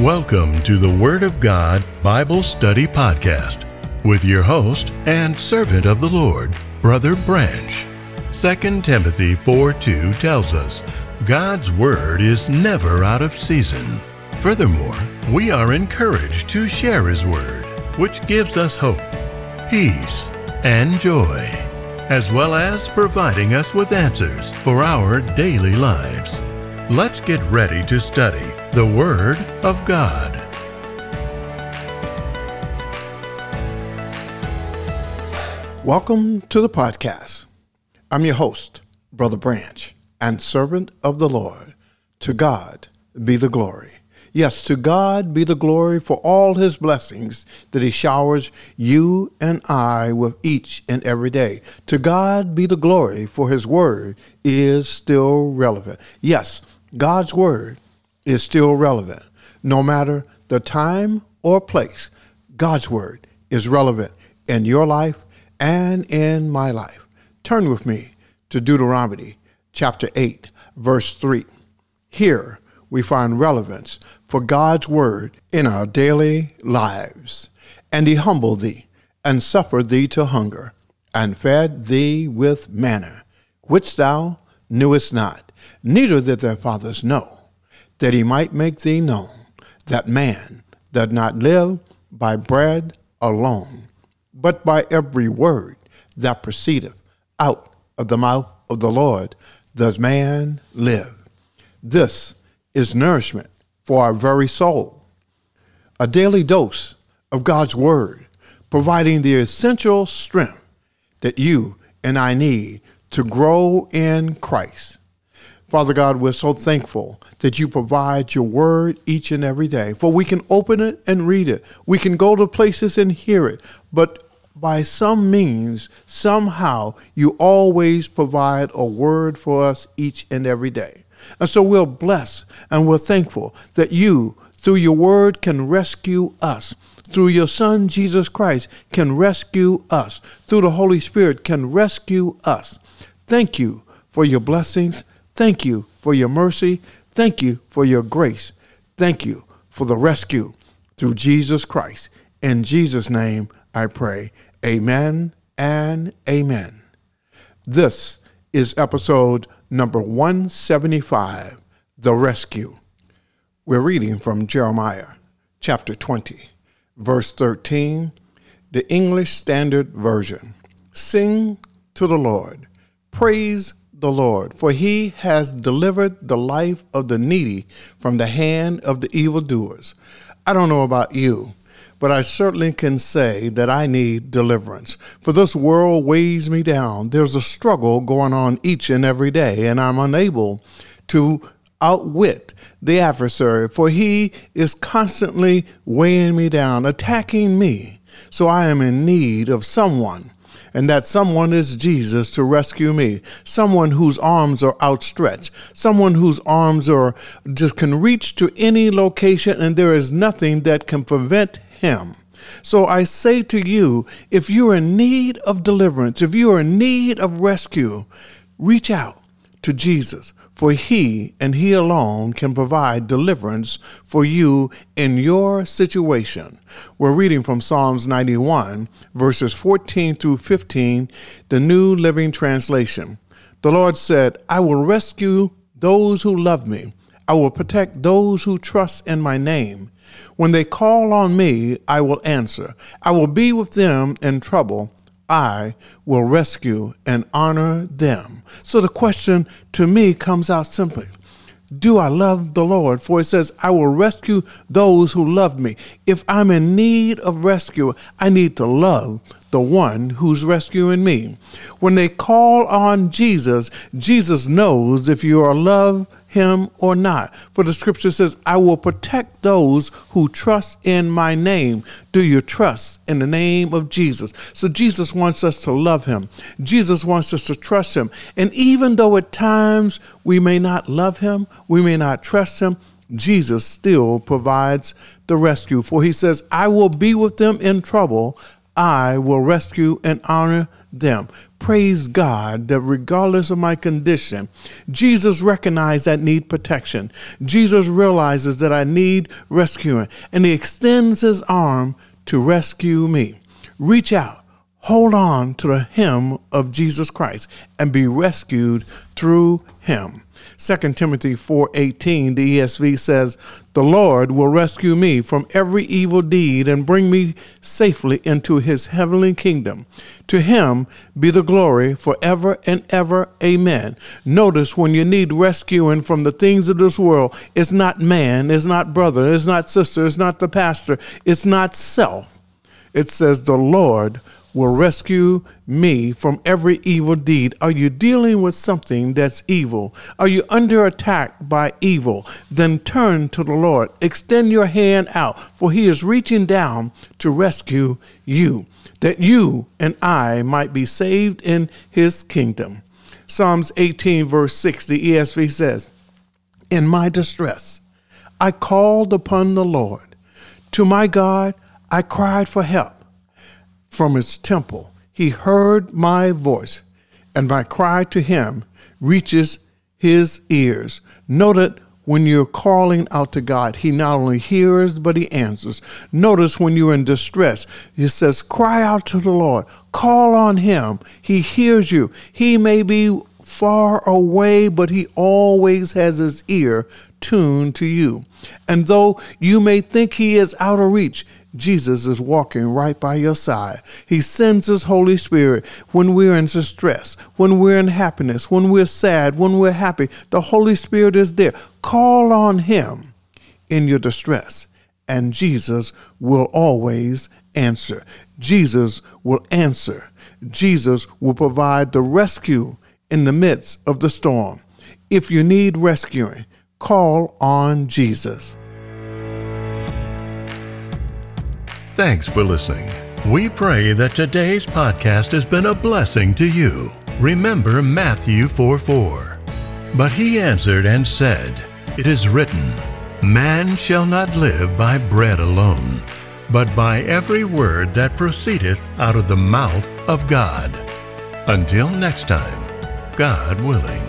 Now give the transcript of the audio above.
Welcome to the Word of God Bible Study Podcast with your host and servant of the Lord, Brother Branch. 2 Timothy 4 2 tells us God's Word is never out of season. Furthermore, we are encouraged to share His Word, which gives us hope, peace, and joy, as well as providing us with answers for our daily lives. Let's get ready to study the Word of God. Welcome to the podcast. I'm your host, Brother Branch, and servant of the Lord. To God be the glory. Yes, to God be the glory for all his blessings that he showers you and I with each and every day. To God be the glory for his word is still relevant. Yes, God's word is still relevant. No matter the time or place, God's Word is relevant in your life and in my life. Turn with me to Deuteronomy chapter 8, verse 3. Here we find relevance for God's Word in our daily lives. And he humbled thee, and suffered thee to hunger, and fed thee with manna, which thou knewest not, neither did thy fathers know that he might make thee known that man does not live by bread alone, but by every word that proceedeth out of the mouth of the Lord does man live. This is nourishment for our very soul, a daily dose of God's word, providing the essential strength that you and I need to grow in Christ. Father God, we're so thankful that you provide your word each and every day. For we can open it and read it. We can go to places and hear it. But by some means, somehow, you always provide a word for us each and every day. And so we're blessed and we're thankful that you, through your word, can rescue us. Through your Son, Jesus Christ, can rescue us. Through the Holy Spirit, can rescue us. Thank you for your blessings. Thank you for your mercy. Thank you for your grace. Thank you for the rescue through Jesus Christ. In Jesus' name I pray. Amen and amen. This is episode number 175 The Rescue. We're reading from Jeremiah chapter 20, verse 13, the English Standard Version. Sing to the Lord, praise the Lord, for he has delivered the life of the needy from the hand of the evildoers. I don't know about you, but I certainly can say that I need deliverance. For this world weighs me down. There's a struggle going on each and every day, and I'm unable to outwit the adversary, for he is constantly weighing me down, attacking me. So I am in need of someone and that someone is Jesus to rescue me. Someone whose arms are outstretched, someone whose arms are just can reach to any location and there is nothing that can prevent him. So I say to you, if you're in need of deliverance, if you are in need of rescue, reach out to Jesus for he and he alone can provide deliverance for you in your situation. We're reading from Psalms 91, verses 14 through 15, the New Living Translation. The Lord said, I will rescue those who love me. I will protect those who trust in my name. When they call on me, I will answer. I will be with them in trouble. I will rescue and honor them. So the question to me comes out simply Do I love the Lord? For it says, I will rescue those who love me. If I'm in need of rescue, I need to love the one who's rescuing me. When they call on Jesus, Jesus knows if you are love him or not. For the scripture says, I will protect those who trust in my name. Do you trust in the name of Jesus? So Jesus wants us to love him. Jesus wants us to trust him. And even though at times we may not love him, we may not trust him, Jesus still provides the rescue. For he says, I will be with them in trouble. I will rescue and honor them. praise God that regardless of my condition, Jesus recognized I need protection. Jesus realizes that I need rescuing, and He extends His arm to rescue me. Reach out, hold on to the hem of Jesus Christ, and be rescued through Him. 2 Timothy 4:18 the ESV says, "The Lord will rescue me from every evil deed and bring me safely into his heavenly kingdom. To him be the glory forever and ever. Amen." Notice when you need rescuing from the things of this world, it's not man, it's not brother, it's not sister, it's not the pastor, it's not self. It says the Lord will rescue me from every evil deed. Are you dealing with something that's evil? Are you under attack by evil? Then turn to the Lord. Extend your hand out, for he is reaching down to rescue you, that you and I might be saved in his kingdom. Psalms 18, verse 6, the ESV says, In my distress, I called upon the Lord. To my God, I cried for help from his temple. He heard my voice, and my cry to him reaches his ears. Note when you're calling out to God, He not only hears, but He answers. Notice when you're in distress, He says, Cry out to the Lord, call on Him. He hears you. He may be far away, but He always has His ear tuned to you. And though you may think He is out of reach, Jesus is walking right by your side. He sends His Holy Spirit when we're in distress, when we're in happiness, when we're sad, when we're happy. The Holy Spirit is there. Call on Him in your distress, and Jesus will always answer. Jesus will answer. Jesus will provide the rescue in the midst of the storm. If you need rescuing, call on Jesus. Thanks for listening. We pray that today's podcast has been a blessing to you. Remember Matthew 4 4. But he answered and said, It is written, Man shall not live by bread alone, but by every word that proceedeth out of the mouth of God. Until next time, God willing.